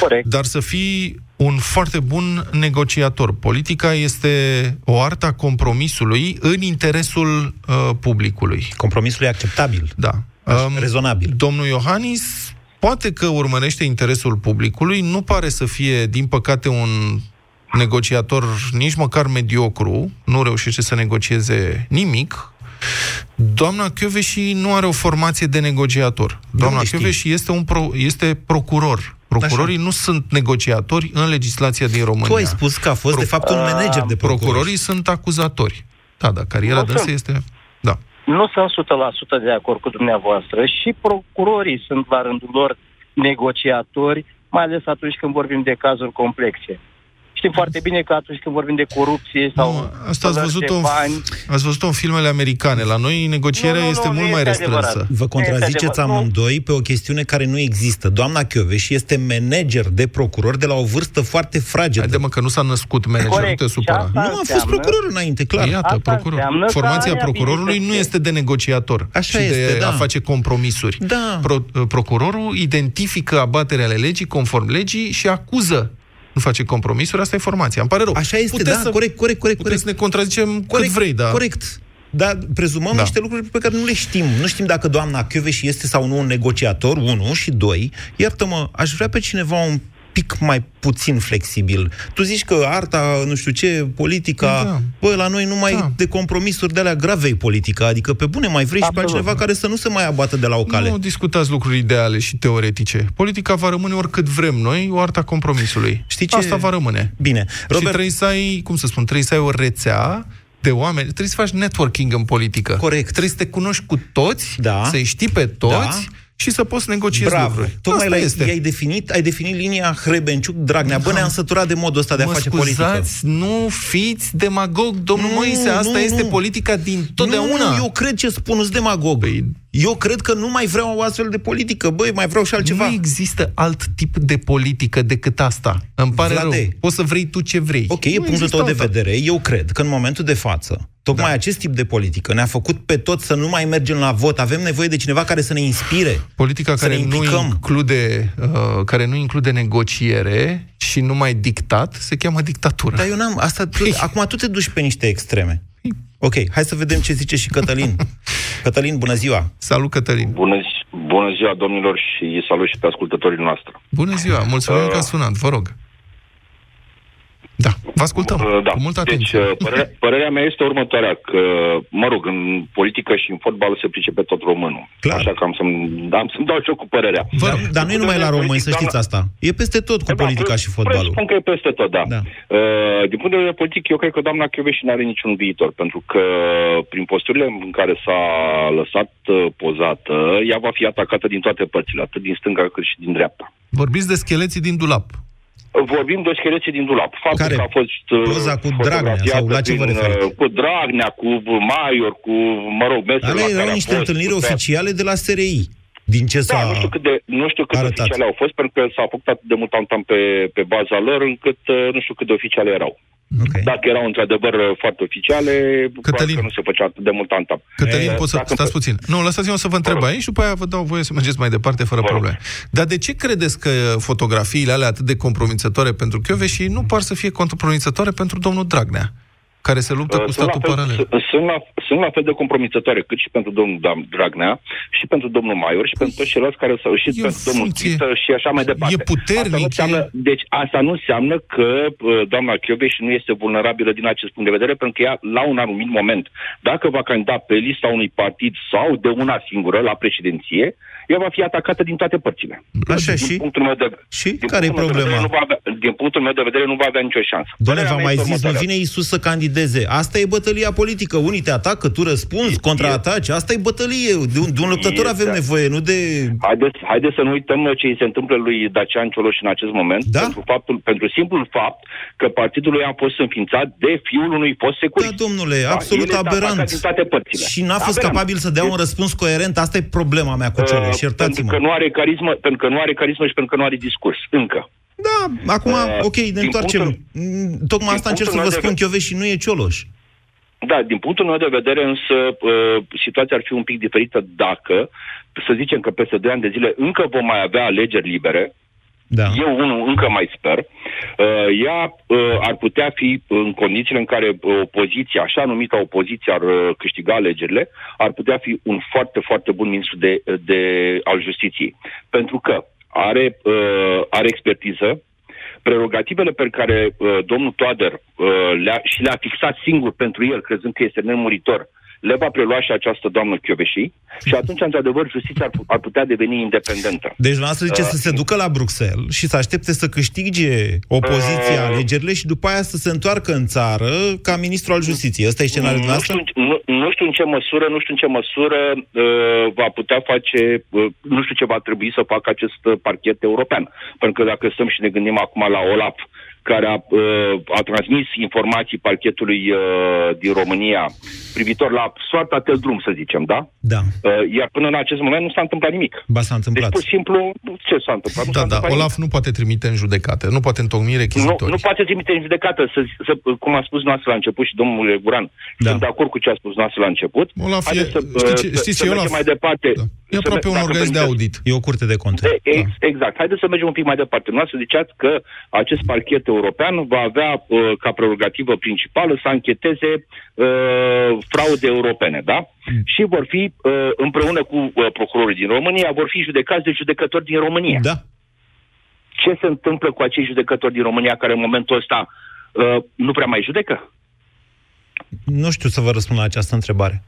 Corect. dar să fii un foarte bun negociator. Politica este o artă a compromisului în interesul uh, publicului. Compromisul e acceptabil. Da. Așa, rezonabil. Domnul Iohannis poate că urmărește interesul publicului, nu pare să fie, din păcate, un negociator nici măcar mediocru, nu reușește să negocieze nimic. Doamna Chioveși nu are o formație de negociator. Doamna unde știi? Chioveși este, un pro, este procuror. Procurorii nu sunt negociatori în legislația din România. Tu ai spus că a fost, de fapt, un manager de procurori. Procurorii sunt acuzatori. Da, da, cariera Nu dânsă sunt. este... Da. Nu sunt 100% de acord cu dumneavoastră. Și procurorii sunt la rândul lor negociatori, mai ales atunci când vorbim de cazuri complexe. Știm foarte bine că atunci când vorbim de corupție sau Nu, asta ați spălări văzut-o, de în, bani, ați văzut-o în filmele americane. La noi negocierea Nu, nu, este nu, mult nu mai este restrânsă. adevărat. Vă contraziceți adevărat, nu. amândoi pe o chestiune care nu există. Doamna Chioveși este manager de procuror de la o vârstă foarte fragedă. Haide mă că nu s-a născut manager, Corect. nu te Și supăra. asta nu a fost înseamnă- procuror înainte, clar. Iată, Asta procuror. înseamnă că Formația are procurorului nu abilități. este de negociator Așa și este, de da. a face compromisuri. Da. Pro, procurorul identifică abaterea ale legii conform legii și acuză. Nu face compromisuri, asta e formația. Îmi pare rău. Așa este, Puteți da, să, corect, corect, corect, Puteți corect. să ne contrazicem corect, cât vrei, dar... Corect. Dar prezumăm Da. niște lucruri pe care nu le știm. Nu știm dacă doamna Chioveși este sau nu un negociator, unu, și doi, iartă-mă, aș vrea pe cineva un pic mai puțin flexibil. Tu zici că arta, nu știu ce, politica, Da. bă, la noi numai Da. de compromisuri de alea grave politica, adică pe bune mai vrei și pe Absolut. altcineva care să nu se mai abată de la o cale. Nu discutați lucruri ideale și teoretice. Politica va rămâne oricât vrem noi, o arta compromisului. Știi ce? Asta va rămâne. Bine. Și Robert, trebuie să ai, cum să spun, trebuie să ai o rețea de oameni. Trebuie să faci networking în politică. Corect. Trebuie să te cunoști cu toți, Da. să-i știi pe toți Da. Și să poți negociezi Bravo. lucruri. Tocmai Asta l-ai, este. ai definit, ai definit linia Hrebenciuc-Dragnea. Bă, Da. ne-am săturat de modul ăsta de a mă face scuzați, politică. nu fiți demagog, domnul Nu, Moise, asta nu, este nu. politica din totdeauna. Nu, nu, eu cred ce spun, nu demagog. Păi- Eu cred că nu mai vreau o astfel de politică. Băi, mai vreau și altceva. Nu există alt tip de politică decât asta. Îmi pare Vlade. rău. Poți să vrei tu ce vrei. Ok, e Nu punctul există tău de alta. vedere. Eu cred că în momentul de față, tocmai Da. acest tip de politică ne-a făcut pe toți să nu mai mergem la vot. Avem nevoie de cineva care să ne inspire. Politica Să care ne nu, implicăm. include, uh, care nu include negociere și numai dictat se cheamă dictatură. Dar eu n-am... Asta, tu, acum tu te duci pe niște extreme. Ok, hai să vedem ce zice și Cătălin. Cătălin, bună ziua! Salut, Cătălin! Bună, zi- bună ziua, domnilor, și salut și pe ascultătorii noastre. Bună ziua! Mulțumim Uh. că ați sunat, vă rog. Da, vă ascultăm. Uh, da. Cu multă deci, atenție. uh, părerea, părerea mea este următoarea, că, mă rog, în politică și în fotbal se pricepe tot românul. Clar. Așa că am să-mi, am să-mi dau și eu cu părerea. Dar, dar nu e numai la români, să știți asta. E peste tot cu Da, politica pre- și fotbalul. Presupun că e peste tot, da. Da. Uh, din punct de vedere politic, eu cred că doamna Chioveși nu are niciun viitor, pentru că prin posturile în care s-a lăsat uh, pozată, ea va fi atacată din toate părțile, atât din stânga cât și din dreapta. Vorbiți de scheleții din dulap. Vorbim de scheleții din dulap. Faptul Care? că a fost uh, Poza cu Dragnea fotografiată sau la ce vă prin, referiți? uh, Cu Dragnea, cu Maior, cu, mă rog, mesele Ale la care erau a niște fost, întâlniri cu- oficiale de la SRI. Din ce s-a... Da, nu știu cât de, nu știu cât de arătat. oficiale au fost, pentru că s-a făcut atât de mult tam pe, pe baza lor, încât uh, nu știu cât de oficiale erau. Okay. Dacă erau într-adevăr uh, foarte oficiale, probabil că nu se făcea atât de mult tam Cătălin, poți să... Dacă- Stați puțin. Nu, lăsați-mă să vă întreb aici și după aia vă dau voie să mergeți mai departe fără probleme. Dar de ce credeți că fotografiile alea atât de compromițătoare pentru și nu par să fie compromițătoare pentru domnul Dragnea? Care se luptă Uh, cu sunt la statul fel- paralel. Sunt, sunt, la, sunt la fel de compromisătoare cât și pentru domnul Dam- Dragnea, și pentru domnul Maior, și pentru toți ceilalți care s-au și E pentru domnul funcție- Chită și așa mai departe. e puternic, Asta nu înseamnă, deci asta nu înseamnă că uh, doamna Chioveș nu este vulnerabilă din acest punct de vedere, pentru că ea, la un anumit moment, dacă va candida pe lista unui partid sau de una singură la președinție, ea va fi atacată din toate părțile. Așa din și? Punctul meu de, Și? din Care e punctul meu de vedere, problema? Nu va avea, din punctul meu de vedere nu va avea nicio șansă. Doamne, Părerea v-am mea mai este zis, nu următoarea. vine Isus să candideze. Asta e bătălia politică. Unii te atacă, tu răspunzi, contraataci. Asta e bătălie. De un, de un luptător Este. avem nevoie, nu de... Haideți, haideți să nu uităm ce îi se întâmplă lui Dacian Cioloș în acest moment, Da? pentru, faptul, pentru simplul fapt că partidul lui a fost înființat de fiul unui fost securist. Da, domnule, absolut El este atacat aberant. Din toate părțile. Și n-a fost Aberant. capabil să dea un răspuns coerent. Asta e problema mea cu Cioloș. Uh, pentru Iertați-mă. că nu are carismă, pentru că nu are carismă și pentru că nu are discurs. Încă. Da, acum, Uh, ok, ne din întoarcem. punctul- Mm, Tocmai din asta încerc să punctul vă meu de spun, ve- Chioveș, și nu e Cioloș. Da, din punctul meu de vedere însă uh, situația ar fi un pic diferită dacă, să zicem că peste 2 ani de zile încă vom mai avea alegeri libere, Da. Eu, unul, încă mai sper. Uh, ea uh, ar putea fi în condițiile în care uh, opoziția, așa numită opoziție, ar uh, câștiga alegerile, ar putea fi un foarte, foarte bun ministru de, de, al justiției. Pentru că are, uh, are expertiză, prerogativele pe care uh, domnul Toader uh, le-a, și le-a fixat singur pentru el, crezând că este nemuritor, le va prelua și această doamnă Chioveși și atunci, într-adevăr, justiția ar, pu- ar putea deveni independentă. Deci, la asta zice Uh, să se ducă la Bruxelles și să aștepte să câștige opoziția Uh, alegerile și după aia să se întoarcă în țară ca ministru al justiției. Ăsta e scenariul nu noastră? știu, nu, nu știu în ce măsură, nu știu în ce măsură uh, va putea face, uh, nu știu ce va trebui să facă acest uh, parchet european. Pentru că dacă stăm și ne gândim acum la OLAF, care a, uh, a transmis informații parchetului uh, din România privitor la soarta tel drum, să zicem, da? Da. Uh, iar până în acest moment nu s-a întâmplat nimic. Ba s-a Deci, întâmplat. pur și simplu, ce s-a întâmplat? Nu Da, s-a da, întâmplat Olaf nu poate trimite în judecată, nu poate întocmi nu, rechizitori. nu poate trimite în judecată, să, să, cum a spus noastră la început și domnul Guran. Da. Sunt de acord cu ce a spus noastră la început. Olaf Haideți e- să, știi ce- să, știți să ce, mergem Olaf? mai departe. Da. E Să aproape me- un dacă organism de permiteți. audit. E o curte de conturi. E, ex, exact. Haideți să mergem un pic mai departe. Noastră ziceați că acest parchet european va avea uh, ca prerogativă principală să ancheteze uh, fraude europene, da? Mm. Și vor fi, uh, împreună cu uh, procurorii din România, vor fi judecați de judecători din România. Da. Ce se întâmplă cu acei judecători din România care în momentul ăsta uh, nu prea mai judecă? Nu știu să vă răspund la această întrebare.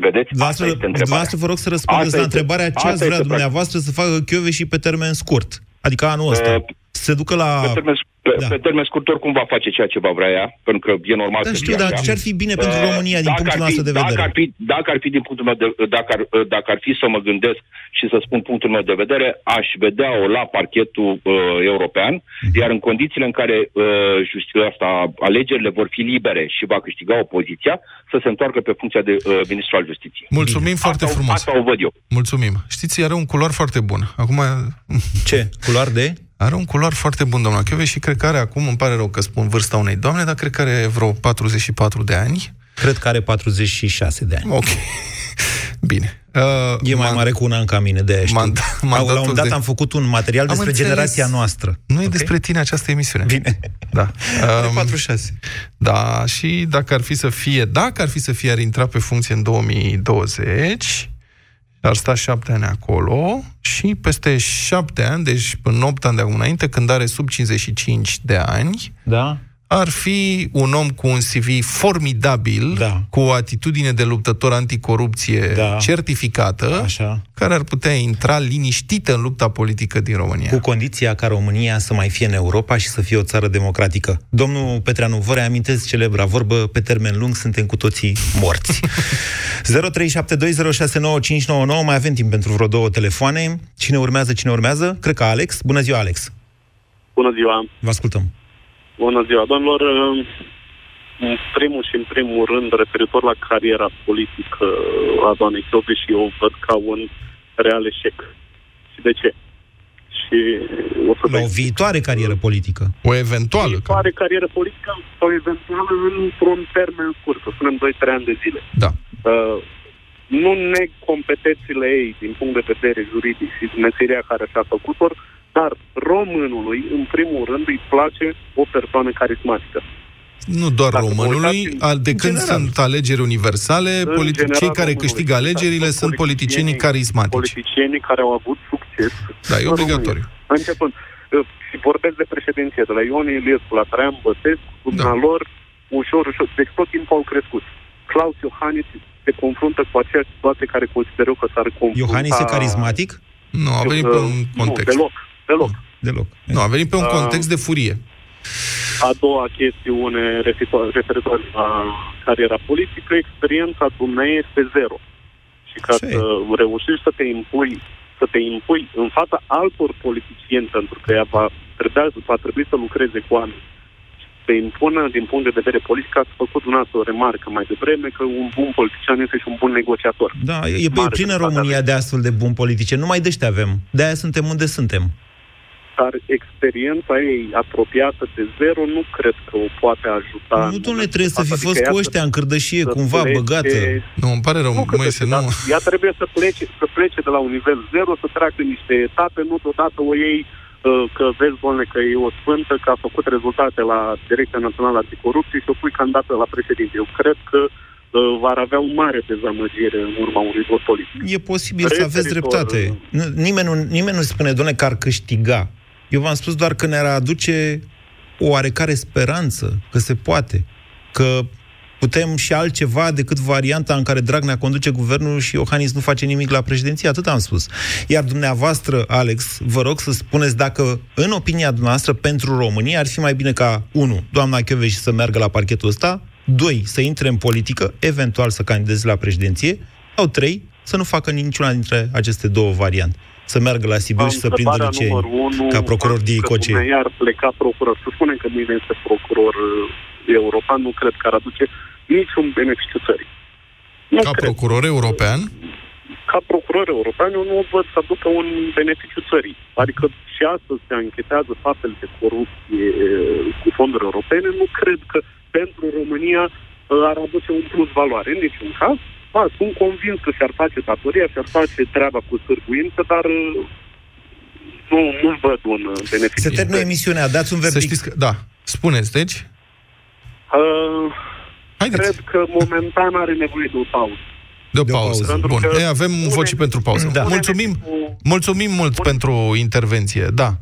Vedeți? Asta Dumneavoastră, este întrebarea. dumneavoastră vă rog să răspundeți Asta la este- întrebarea ce asta ați vrea este dumneavoastră să facă Chiove și pe termen scurt. Adică anul ăsta. Uh, Să se ducă la... Pe termen, pe, Da. pe termen scurt, oricum va face ceea ce va vrea ea, pentru că e normal Da, să știu, fie dar așa. ce ar fi bine pentru Uh, România din dacă punctul ar fi- nostru de vedere? Dacă ar, fi, dacă ar fi din punctul meu de dacă ar, dacă ar fi să mă gândesc și să spun punctul meu de vedere, aș vedea-o la parchetul uh, european, Mhm. iar în condițiile în care uh, justi- asta, alegerile vor fi libere și va câștiga opoziția, să se întoarcă pe funcția de uh, ministru al justiției. Mulțumim foarte Asta o- frumos. Asta o văd eu. Mulțumim. Știți, are un culoar foarte bun. Acum... Ce? Culoar de? Are un culoar foarte bun, doamna Chioveș, și cred că are acum, îmi pare rău că spun vârsta unei doamne, dar cred că are vreo 44 de ani. Cred că are 46 de ani. Ok. Bine. Uh, E mai mare cu un an ca mine, de aia știu. Mand- La mandatul un dat de- am făcut un material Am despre înțeles. generația noastră. Nu e despre tine această emisiune. Bine. Da. Are Um, 46. Da, și dacă ar fi să fie, dacă ar fi să fie, ar intra pe funcție în 2020, ar sta șapte ani acolo și peste șapte ani, deci în 8 ani de acum înainte, când are sub 55 de ani, Da? Ar fi un om cu un CV formidabil, da. cu o atitudine de luptător anticorupție da. certificată, Așa. care ar putea intra liniștită în lupta politică din România. Cu condiția ca România să mai fie în Europa și să fie o țară democratică. Domnul Petreanu, vă reamintesc celebra vorbă, pe termen lung suntem cu toții morți. 0372069599, mai avem timp pentru vreo două telefoane. Cine urmează, cine urmează? Cred că Alex. Bună ziua, Alex! Bună ziua! Vă ascultăm! Bună ziua, domnilor! În primul și în primul rând, referitor la cariera politică a doamnei și eu văd ca un real eșec. Și de ce? Și o să la o viitoare carieră politică. O eventuală. O viitoare carieră politică sau eventual într-un termen scurt, să spunem 2-3 ani de zile. Da. Uh, nu neg competențele ei din punct de vedere juridic și meseria care și-a făcut-o, dar românului, în primul rând, îi place o persoană carismatică. Nu doar Dacă românului, de când general. sunt alegeri universale, politi- cei care câștigă alegerile sunt politicienii carismatici. Politicienii care au avut succes. Da, e obligatoriu. România. Începând, uh, și vorbesc de președinție, de la Ion Iliescu, la Traian Băsescu, da. lor, ușor, ușor, deci tot timpul au crescut. Claus Iohannis se confruntă cu aceeași situație care consideră că s-ar confrunta... Iohannis e carismatic? Nu, a venit pe un context. Nu, deloc. Deloc. Deloc. Nu, a venit pe un context de furie. A doua chestiune referitoare la cariera politică, experiența dumneavoastră este zero. Și ca Ce? să reușești să te impui să te impui în fața altor politicieni, pentru că ea va, trebui, va trebui să lucreze cu oameni se impună din punct de vedere politic, ați făcut dumneavoastră o remarcă mai devreme că un bun politician este și un bun negociator. Da, e, e plină România de astfel de bun politicieni, numai de avem. De-aia suntem unde suntem dar experiența ei apropiată de zero nu cred că o poate ajuta. Nu, domnule, trebuie să fi adică fost cu ăștia în cârdășie, cumva plece... băgată. Nu, îmi pare rău, nu mai să nu... Ea trebuie să plece, să plece de la un nivel zero, să treacă niște etape, nu deodată o ei uh, că vezi, domnule, că e o sfântă, că a făcut rezultate la Direcția Națională Anticorupție și o pui candidată la președinte. Eu cred că uh, va avea o mare dezamăgire în urma unui vot politic. E posibil să aveți dreptate. Nimeni nu, nimeni nu spune, doamne, că ar câștiga. Eu v-am spus doar că ne-ar aduce o oarecare speranță că se poate, că putem și altceva decât varianta în care Dragnea conduce guvernul și Iohannis nu face nimic la președinție, atât am spus. Iar dumneavoastră, Alex, vă rog să spuneți dacă, în opinia dumneavoastră, pentru România ar fi mai bine ca, unu, doamna și să meargă la parchetul ăsta, doi, să intre în politică, eventual să candideze la președinție, sau trei, să nu facă niciuna dintre aceste două variante să meargă la Sibiu și să prindă liceeni ca procuror de Icoce. Iar pleca procuror. Să spunem că mine este procuror uh, european, nu cred că ar aduce niciun beneficiu țării. Nu ca cred. procuror european? Ca procuror european, eu nu văd să aducă un beneficiu țării. Adică și astăzi se anchetează faptele de corupție uh, cu fonduri europene. Nu cred că pentru România uh, ar aduce un plus valoare. În niciun caz, ba, sunt convins că și-ar face datoria, și-ar face treaba cu sârguință, dar uh, nu, nu văd un uh, beneficiu. Se termină emisiunea, dați un verdict. Să știți că, da, spuneți, deci? Uh, cred că momentan are nevoie de o pauză. De o pauză. De o pauză. Bun. Ei, avem voci pentru pauză. Da. Mulțumim, mulțumim mult Bun. pentru intervenție. Da.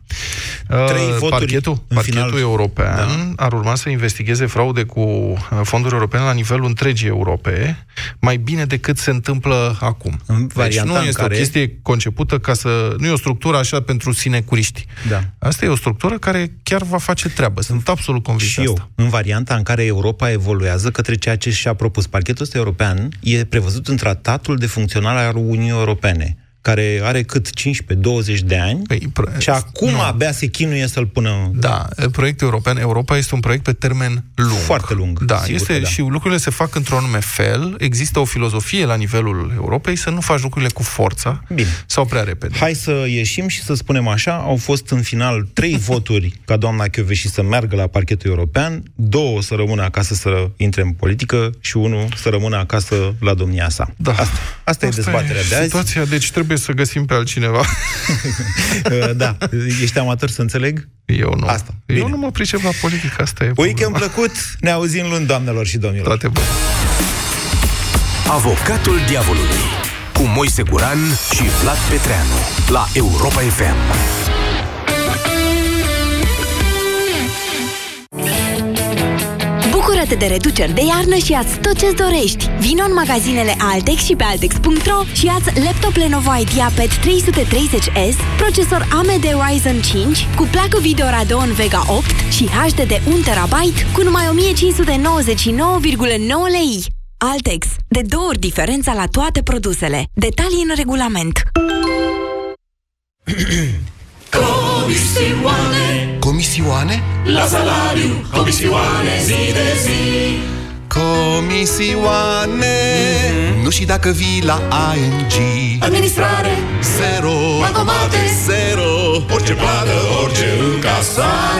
Trei uh, voturi parchetul, parchetul final. european da. ar urma să investigheze fraude cu uh, fonduri europene la nivelul întregii Europe, mai bine decât se întâmplă acum. În deci nu este care... o chestie concepută ca să... Nu e o structură așa pentru sinecuriști. Da. Asta e o structură care chiar va face treabă. Sunt absolut convins Și eu, în varianta în care Europa evoluează către ceea ce și-a propus parchetul ăsta european, e prevăzut în tratatul de funcționare al Uniunii Europene care are cât 15-20 de ani păi, pro... și acum nu. abia se chinuie să-l pună... Da, proiectul european, Europa este un proiect pe termen lung. Foarte lung. Da, este, da. și lucrurile se fac într-un anume fel. Există o filozofie la nivelul Europei să nu faci lucrurile cu forța Bine. sau prea repede. Hai să ieșim și să spunem așa, au fost în final trei voturi ca doamna și să meargă la parchetul european, două să rămână acasă să intre în politică și unul să rămână acasă la domnia sa. Da. Asta, asta, asta e dezbaterea de azi. Situația, deci trebuie trebuie să găsim pe altcineva. da. Ești amator să înțeleg? Eu nu. Asta. Bine. Eu nu mă pricep la politică, asta e Weekend plăcut, ne auzim luni, doamnelor și domnilor. Toate bune. Avocatul diavolului cu Moise Guran și Vlad Petreanu la Europa FM. Bucură-te de reduceri de iarnă și ia tot ce-ți dorești. Vino în magazinele Altex și pe Altex.ro și ia laptop Lenovo IdeaPad 330S, procesor AMD Ryzen 5 cu placă video Radeon Vega 8 și HDD 1 TB cu numai 1599,9 lei. Altex. De două ori diferența la toate produsele. Detalii în regulament. Comisioane Comisioane? La salariu Comisioane zi de zi. Comisioane. Mm-hmm. Nu și dacă vii la ING Administrare. Zero. Bankomate Zero. Orice plată, orice încasare